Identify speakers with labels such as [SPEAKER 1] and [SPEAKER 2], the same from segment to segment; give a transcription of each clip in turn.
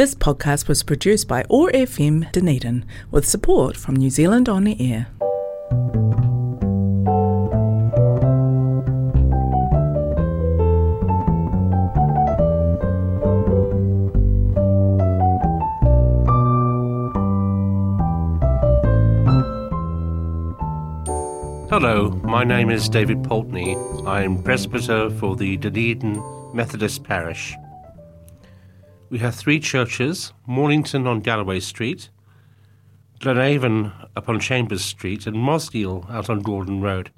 [SPEAKER 1] This podcast was produced by OAR FM Dunedin with support from New Zealand On the Air.
[SPEAKER 2] Hello, my name is David Pulteney. I am presbyter for the Dunedin Methodist Parish. We have three churches Mornington on Galloway Street, Glenavon upon Chambers Street, and Mosgiel out on Gordon Road.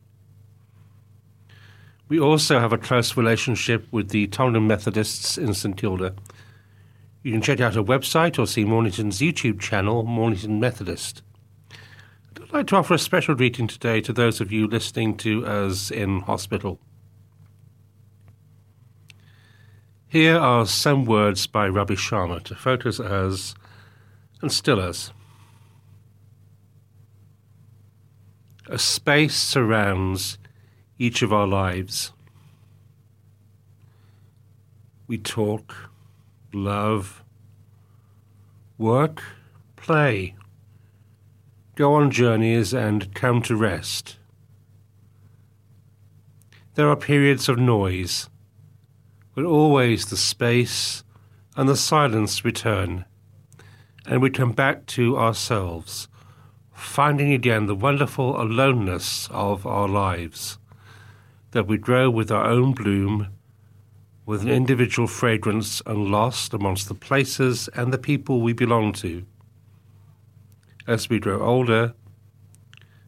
[SPEAKER 2] We also have a close relationship with the Tongan Methodists in St Kilda. You can check out our website or see Mornington's YouTube channel, Mornington Methodist. I'd like to offer a special greeting today to those of you listening to us in hospital. Here are some words by Ravi Sharma to photos as and still as. A space surrounds each of our lives. We talk, love, work, play go on journeys and come to rest. There are periods of noise, but always the space and the silence return, and we come back to ourselves, finding again the wonderful aloneness of our lives, that we grow with our own bloom, with an individual fragrance and lost amongst the places and the people we belong to. As we grow older,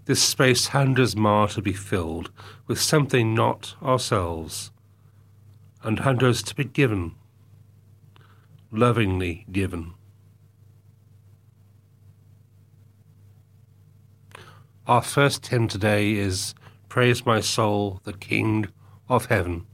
[SPEAKER 2] this space hungers more to be filled with something not ourselves, and hungers to be given, lovingly given. Our first hymn today is Praise My Soul, the King of Heaven.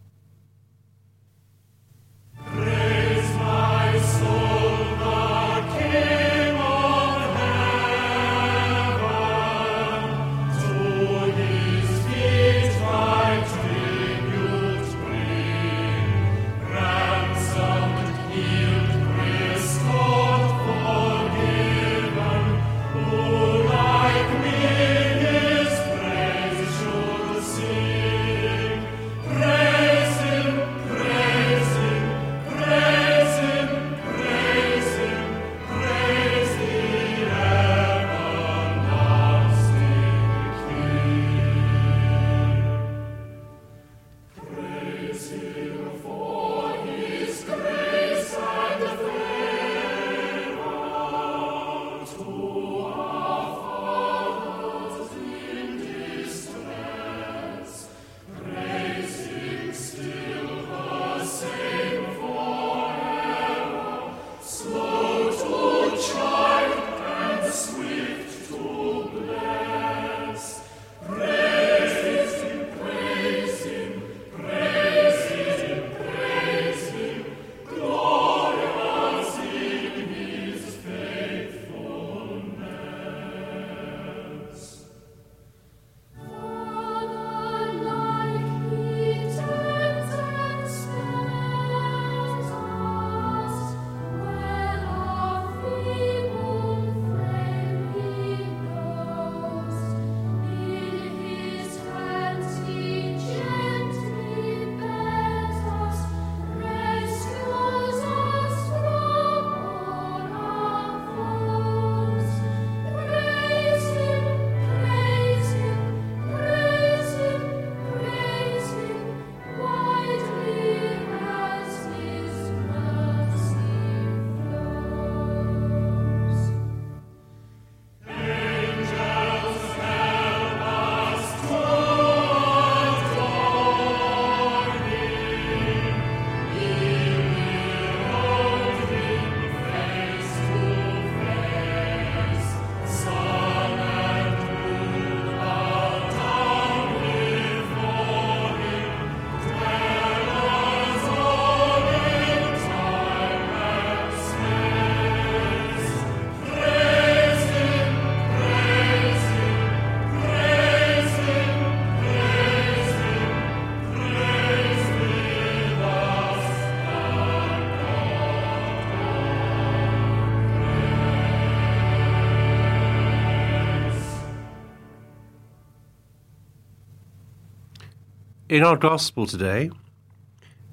[SPEAKER 2] In our gospel today,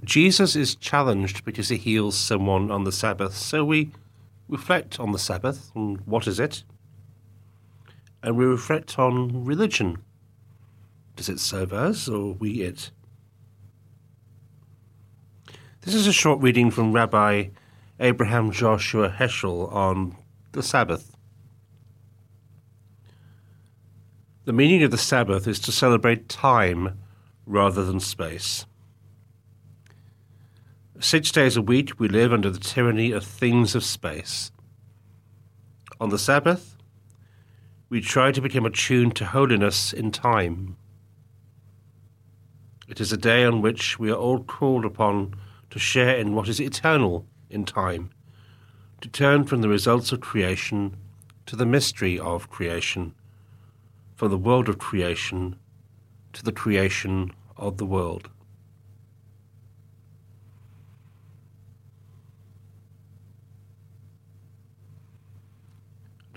[SPEAKER 2] Jesus is challenged because he heals someone on the Sabbath. So we reflect on the Sabbath and what is it? And we reflect on religion. Does it serve us or we it? This is a short reading from Rabbi Abraham Joshua Heschel on the Sabbath. The meaning of the Sabbath is to celebrate time rather than space. Six days a week we live under the tyranny of things of space. On the Sabbath, we try to become attuned to holiness in time. It is a day on which we are all called upon to share in what is eternal in time, to turn from the results of creation to the mystery of creation, from the world of creation to the creation of the world.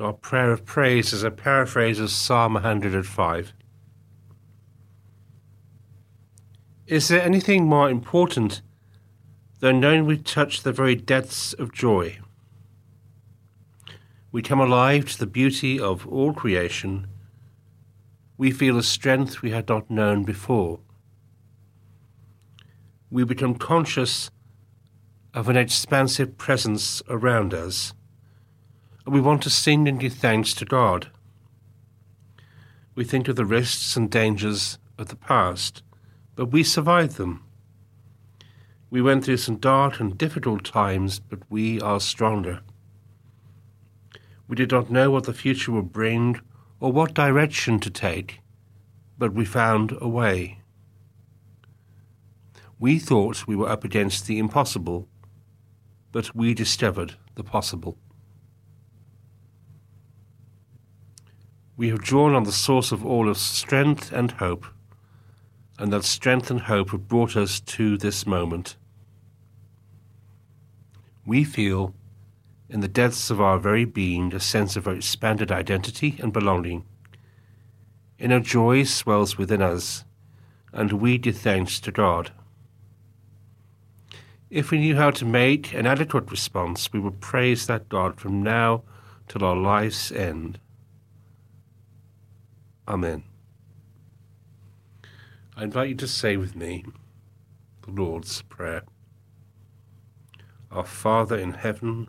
[SPEAKER 2] Our prayer of praise is a paraphrase of Psalm 105. Is there anything more important than knowing we touch the very depths of joy? We come alive to the beauty of all creation. We feel a strength we had not known before. We become conscious of an expansive presence around us and we want to sing and give thanks to God. We think of the risks and dangers of the past, but we survived them. We went through some dark and difficult times, but we are stronger. We did not know what the future would bring or what direction to take, but we found a way. We thought we were up against the impossible, but we discovered the possible. we have drawn on the source of all of strength and hope, and that strength and hope have brought us to this moment. We feel, in the depths of our very being, a sense of our expanded identity and belonging. Inner joy swells within us, and we give thanks to God. If we knew how to make an adequate response, we would praise that God from now till our life's end. Amen. I invite you to say with me the Lord's Prayer. Our Father in heaven,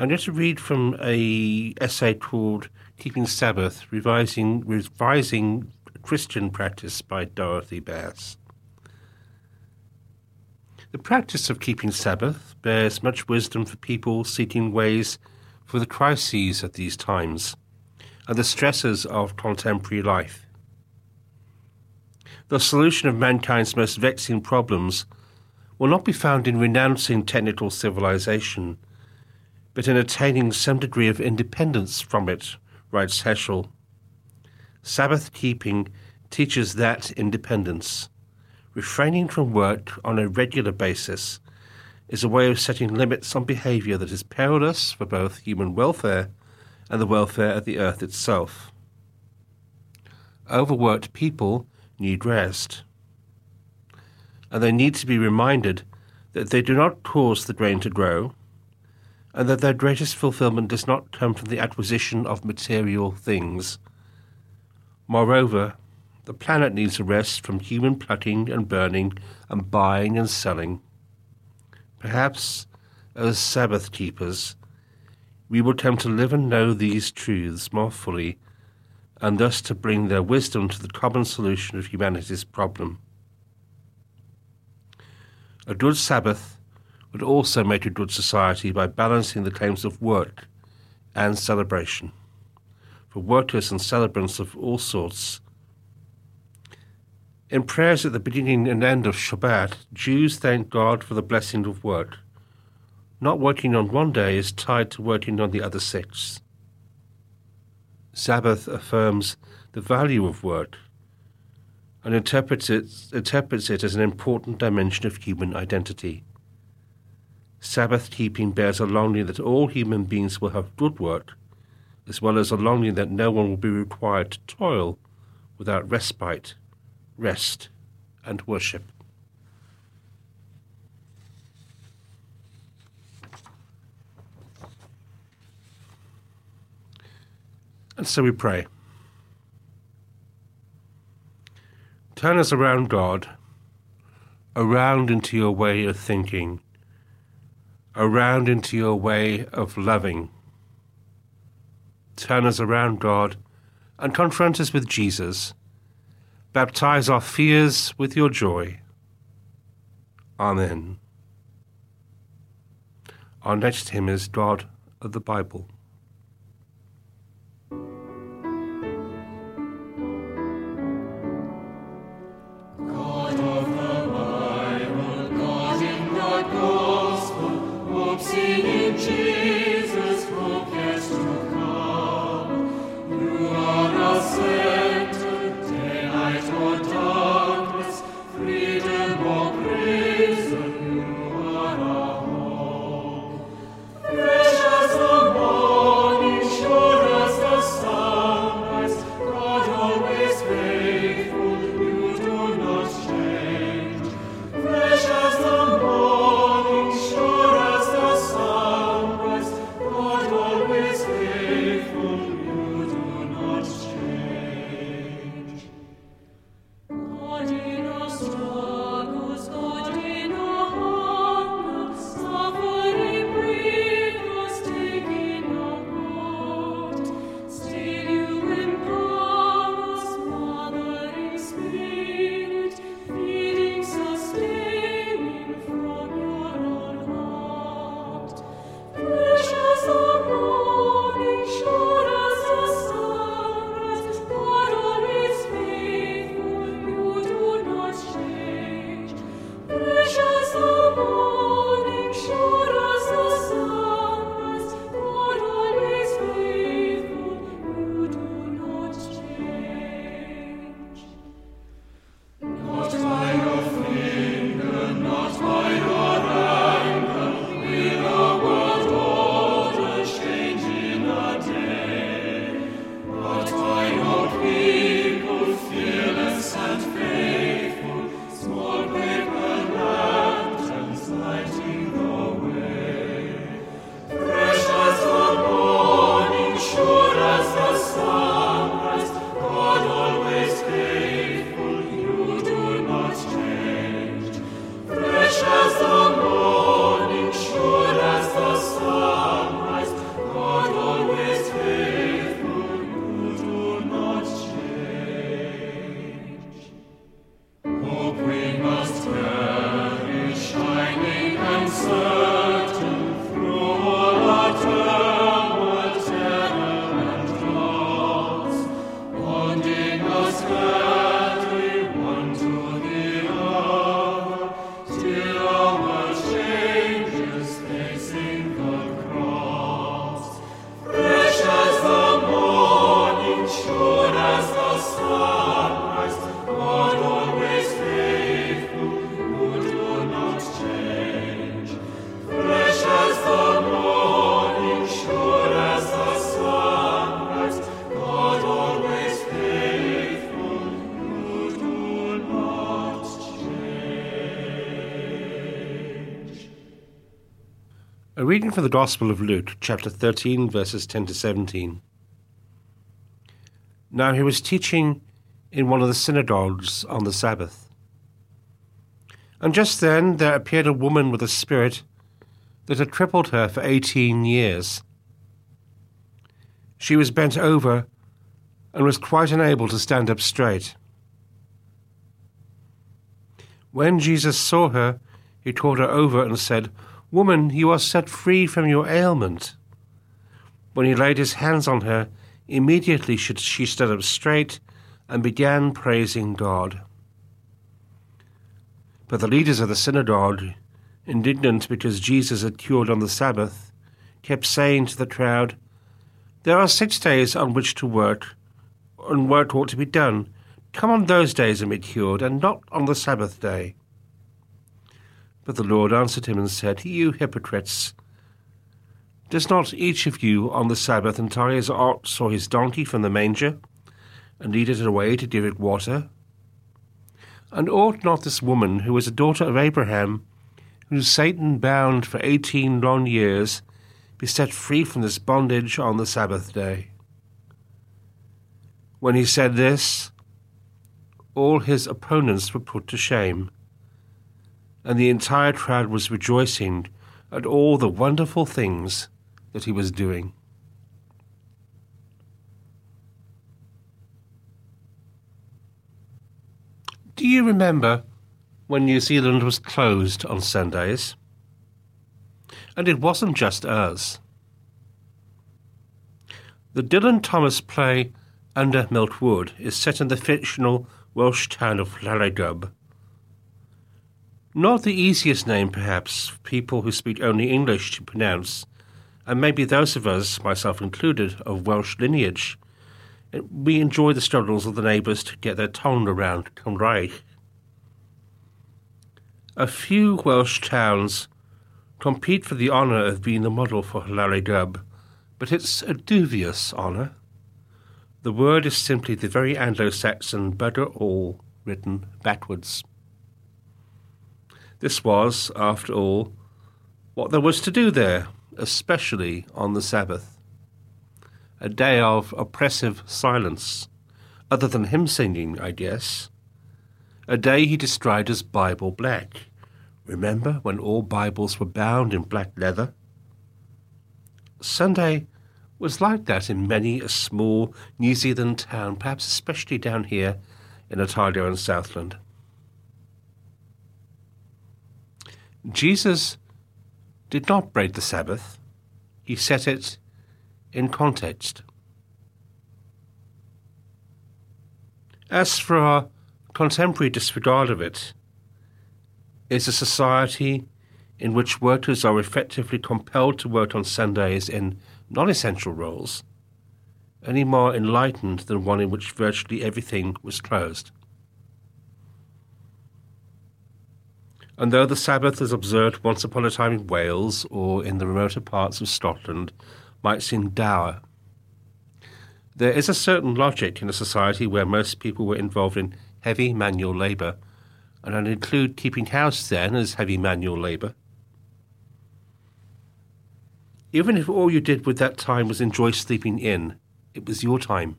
[SPEAKER 2] I'm going to read from a essay called Keeping Sabbath, Revising, Revising Christian Practice by Dorothy Bass. The practice of keeping Sabbath bears much wisdom for people seeking ways for the crises of these times and the stresses of contemporary life. The solution of mankind's most vexing problems will not be found in renouncing technical civilization, but in attaining some degree of independence from it, writes Heschel. Sabbath keeping teaches that independence. Refraining from work on a regular basis is a way of setting limits on behavior that is perilous for both human welfare and the welfare of the earth itself. Overworked people need rest, and they need to be reminded that they do not cause the grain to grow, and that their greatest fulfillment does not come from the acquisition of material things. Moreover, the planet needs a rest from human plucking and burning and buying and selling. Perhaps, as Sabbath keepers, we will come to live and know these truths more fully, and thus to bring their wisdom to the common solution of humanity's problem. A good Sabbath would also make a good society by balancing the claims of work and celebration. For workers and celebrants of all sorts,
[SPEAKER 3] In prayers at the beginning and end of Shabbat, Jews thank God for the blessing of work. Not working on one day is tied to working on the other six. Sabbath affirms the value of work and interprets it, interprets it as an important dimension of human identity. Sabbath keeping bears a longing that all human beings will have good work, as well as a longing that no one will be required to toil without respite rest, and worship. And so we pray. Turn us around, God, around into your way of thinking, around into your way of loving. Turn us around, God, and confront us with Jesus Baptize our fears with your joy. Amen. Our next hymn is God of the Bible. Reading from the Gospel of Luke, chapter 13, verses 10 to 17. Now he was teaching in one of the synagogues on the Sabbath. And just then there appeared a woman with a spirit that had crippled her for eighteen years. She was bent over and was quite unable to stand up straight. When Jesus saw her, he called her over and said, Woman, you are set free from your ailment. When he laid his hands on her, immediately she stood up straight and began praising God.
[SPEAKER 2] But the leaders of the synagogue, indignant because Jesus had cured on the Sabbath, kept saying to the crowd, There are six days on which to work, and work ought to be done. Come on those days and be cured, and not on the Sabbath day. But the Lord answered him and said, You hypocrites! Does not each of you on the Sabbath untie his ox or his donkey from the manger, and lead it away to give it water? And ought not this woman, who is a daughter of Abraham, whom Satan bound for eighteen long years, be set free from this bondage on the Sabbath day? When he said this, all his opponents were put to shame, and the entire crowd was rejoicing at all the wonderful things that he was doing. Do you remember when New Zealand was closed on Sundays? And it wasn't just us. The Dylan Thomas play Under Milk Wood is set in the fictional Welsh town of Llareggub. Not the easiest name, perhaps, for people who speak only English to pronounce, and maybe those of us, myself included, of Welsh lineage, uh, we enjoy the struggles of the neighbours to get their tongue around Cymraeg. A few Welsh towns compete for the honour of being the model for Llareggub, but it's a dubious honour. The word is simply the very Anglo-Saxon bugger all written backwards. This was, after all, what there was to do there, especially on the Sabbath. A day of oppressive silence, other than hymn singing, I guess. A day he described as Bible black. Remember when all Bibles were bound in black leather? Sunday was like that in many a small New Zealand town, perhaps especially down here in Otago and Southland. Jesus did not break the Sabbath, he set it in context. As for our contemporary disregard of it, is a society in which workers are effectively compelled to work on Sundays in non essential roles, any more enlightened than one in which virtually everything was closed. And though the Sabbath as observed once upon a time in Wales or in the remoter parts of Scotland might seem dour, there is a certain logic in a society where most people were involved in heavy manual labour, and I'd include keeping house then as heavy manual labour. Even if all you did with that time was enjoy sleeping in, it was your time.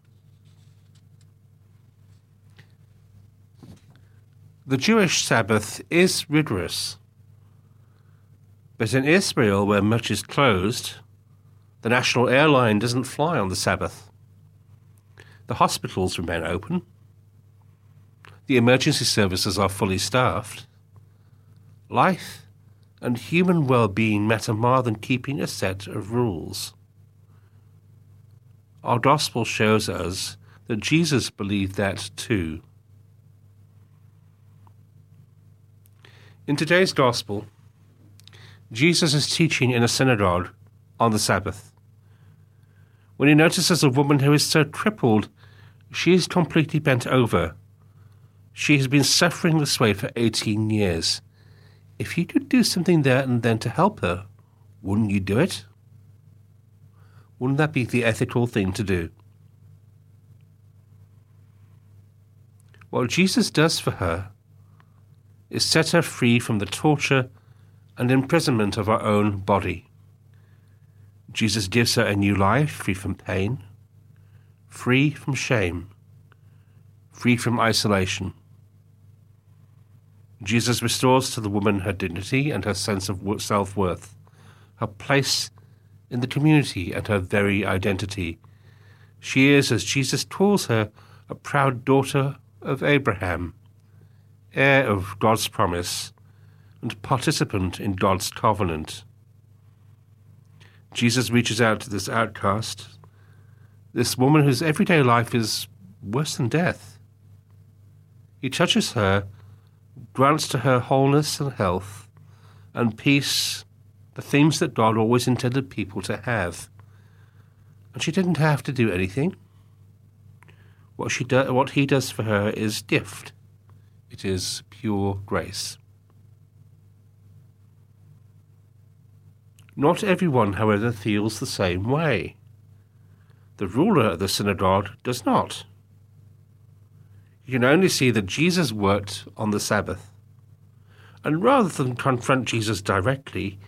[SPEAKER 2] The Jewish Sabbath is rigorous. But in Israel, where much is closed, the national airline doesn't fly on the Sabbath. The hospitals remain open. The emergency services are fully staffed. Life and human well being matter more than keeping a set of rules. Our Gospel shows us that Jesus believed that too. In today's Gospel, Jesus is teaching in a synagogue on the Sabbath. When he notices a woman who is so crippled, she is completely bent over. She has been suffering this way for 18 years if you could do something there and then to help her, wouldn't you do it? Wouldn't that be the ethical thing to do? What Jesus does for her is set her free from the torture and imprisonment of her own body. Jesus gives her a new life, free from pain, free from shame, free from isolation. Jesus restores to the woman her dignity and her sense of self worth, her place in the community and her very identity. She is, as Jesus calls her, a proud daughter of Abraham, heir of God's promise, and participant in God's covenant. Jesus reaches out to this outcast, this woman whose everyday life is worse than death. He touches her grants to her wholeness and health and peace, the themes that God always intended people to have. And she didn't have to do anything. What, she do, what he does for her is gift. It is pure grace. Not everyone, however, feels the same way. The ruler of the synagogue does not. You can only see that Jesus worked on the Sabbath. And rather than confront Jesus directly,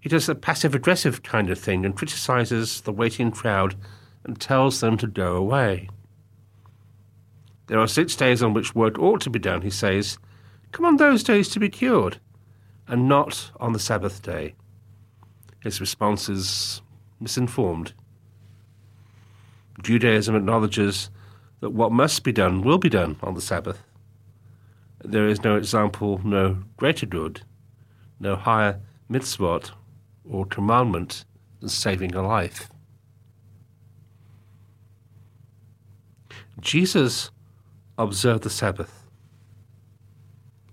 [SPEAKER 2] he does a passive aggressive kind of thing and criticizes the waiting crowd and tells them to go away. There are six days on which work ought to be done, he says. Come on those days to be cured, and not on the Sabbath day. His response is misinformed. Judaism acknowledges that what must be done will be done on the Sabbath. There is no example, no greater good, no higher mitzvot or commandment than saving a life. Jesus observed the Sabbath.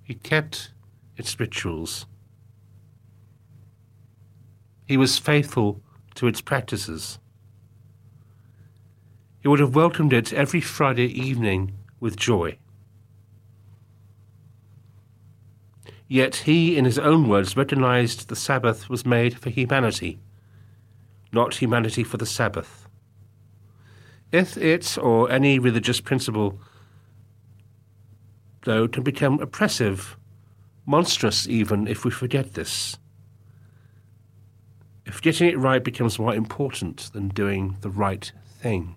[SPEAKER 2] He kept its rituals. He was faithful to its practices. He would have welcomed it every Friday evening with joy. Yet he, in his own words, recognized the Sabbath was made for humanity, not humanity for the Sabbath. If it, or any religious principle, though, can become oppressive, monstrous even if we forget this, if getting it right becomes more important than doing the right thing.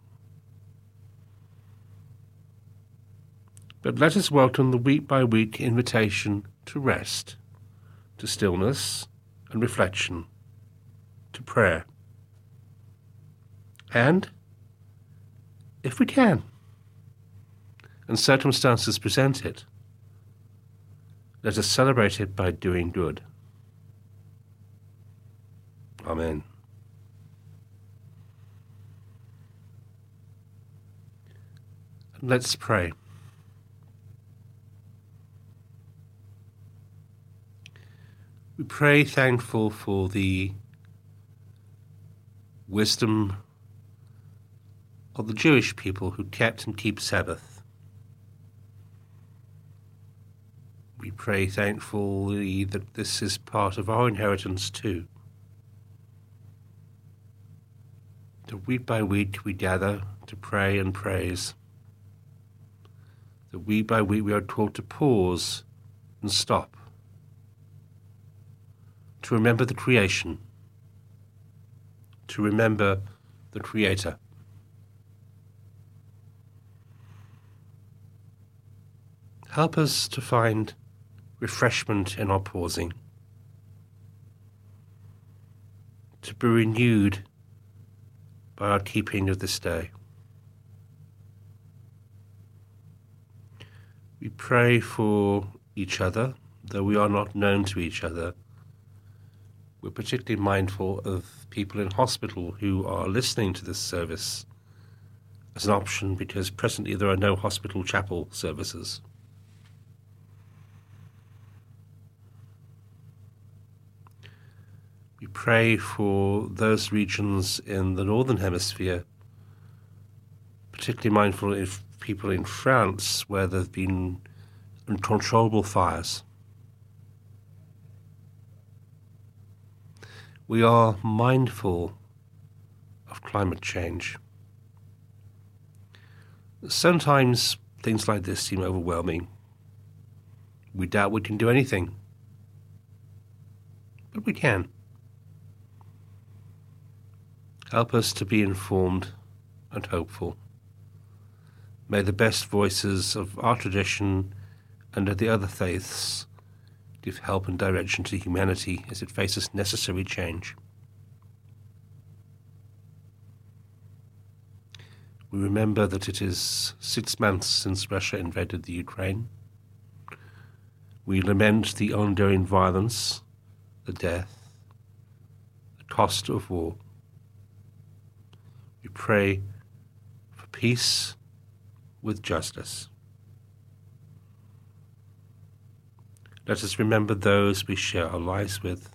[SPEAKER 2] But let us welcome the week by week invitation to rest, to stillness and reflection, to prayer. And, if we can, and circumstances present it, let us celebrate it by doing good. Amen. Let's pray. We pray thankful for the wisdom of the Jewish people who kept and keep Sabbath. We pray thankfully that this is part of our inheritance too. That week by week we gather to pray and praise. That week by week we are taught to pause and stop to remember the creation, to remember the Creator. Help us to find refreshment in our pausing, to be renewed by our keeping of this day. We pray for each other, though we are not known to each other we're particularly mindful of people in hospital who are listening to this service as an option because presently there are no hospital chapel services. We pray for those regions in the Northern Hemisphere, particularly mindful of people in France where there have been uncontrollable fires. we are mindful of climate change. Sometimes things like this seem overwhelming. We doubt we can do anything. But we can. Help us to be informed and hopeful. May the best voices of our tradition and of the other faiths give help and direction to humanity as it faces necessary change. We remember that it is six months since Russia invaded the Ukraine. We lament the ongoing violence, the death, the cost of war. Pray for peace with justice. let us remember those we share our lives with.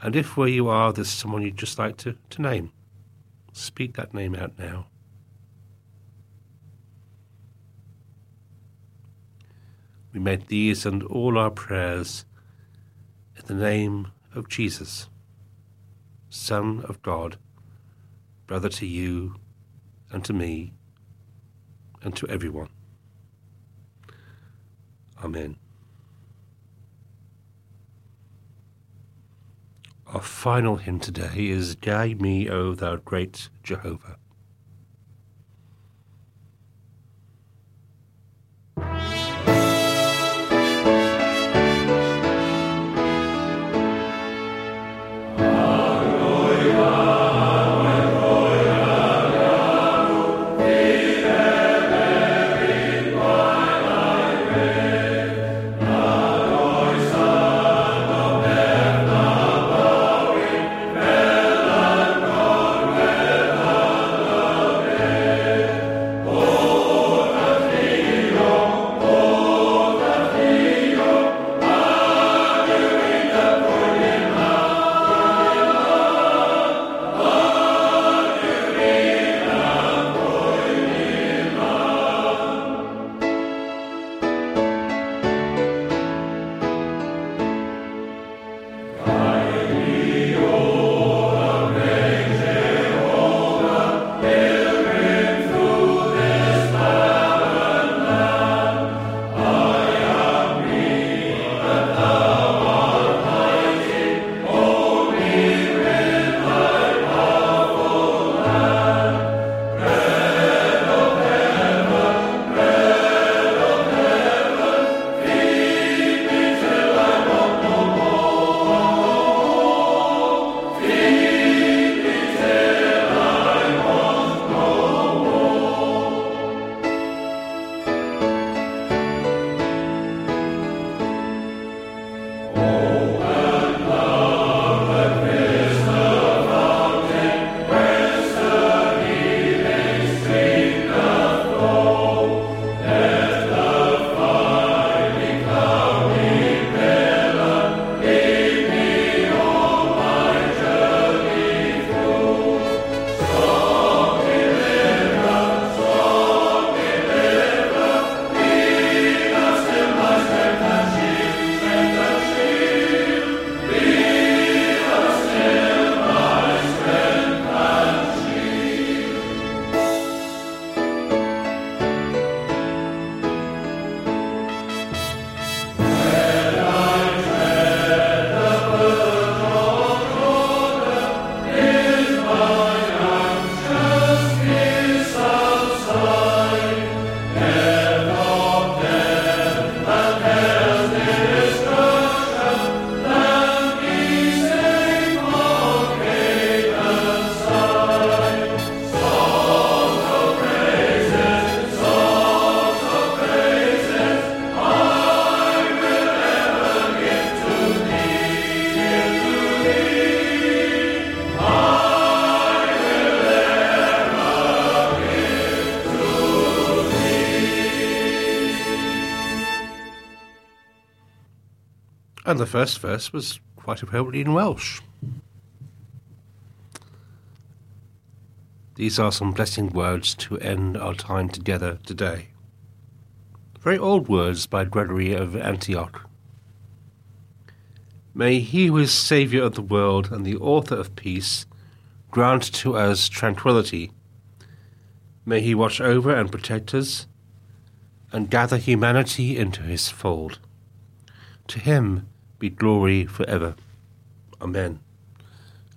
[SPEAKER 2] And if where you are there's someone you'd just like to, to name, speak that name out now. We make these and all our prayers in the name of Jesus, Son of God, brother to you and to me and to everyone. Amen. Our final hymn today is Guide Me, O Thou Great Jehovah. And the first verse was quite appropriately in Welsh. These are some blessing words to end our time together today. Very old words by Gregory of Antioch. May he who is Saviour of the world and the author of peace grant to us tranquillity. May he watch over and protect us and gather humanity into his fold. To him be glory forever. Amen.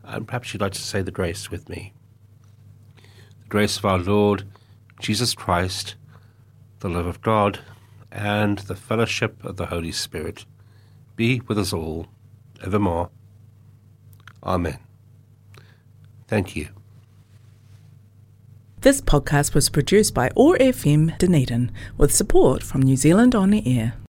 [SPEAKER 2] And perhaps you'd like to say the grace with me. The grace of our Lord Jesus Christ, the love of God, and the fellowship of the Holy Spirit be with us all evermore. Amen. Thank you.
[SPEAKER 1] This podcast was produced by OAR FM Dunedin with support from New Zealand On the Air.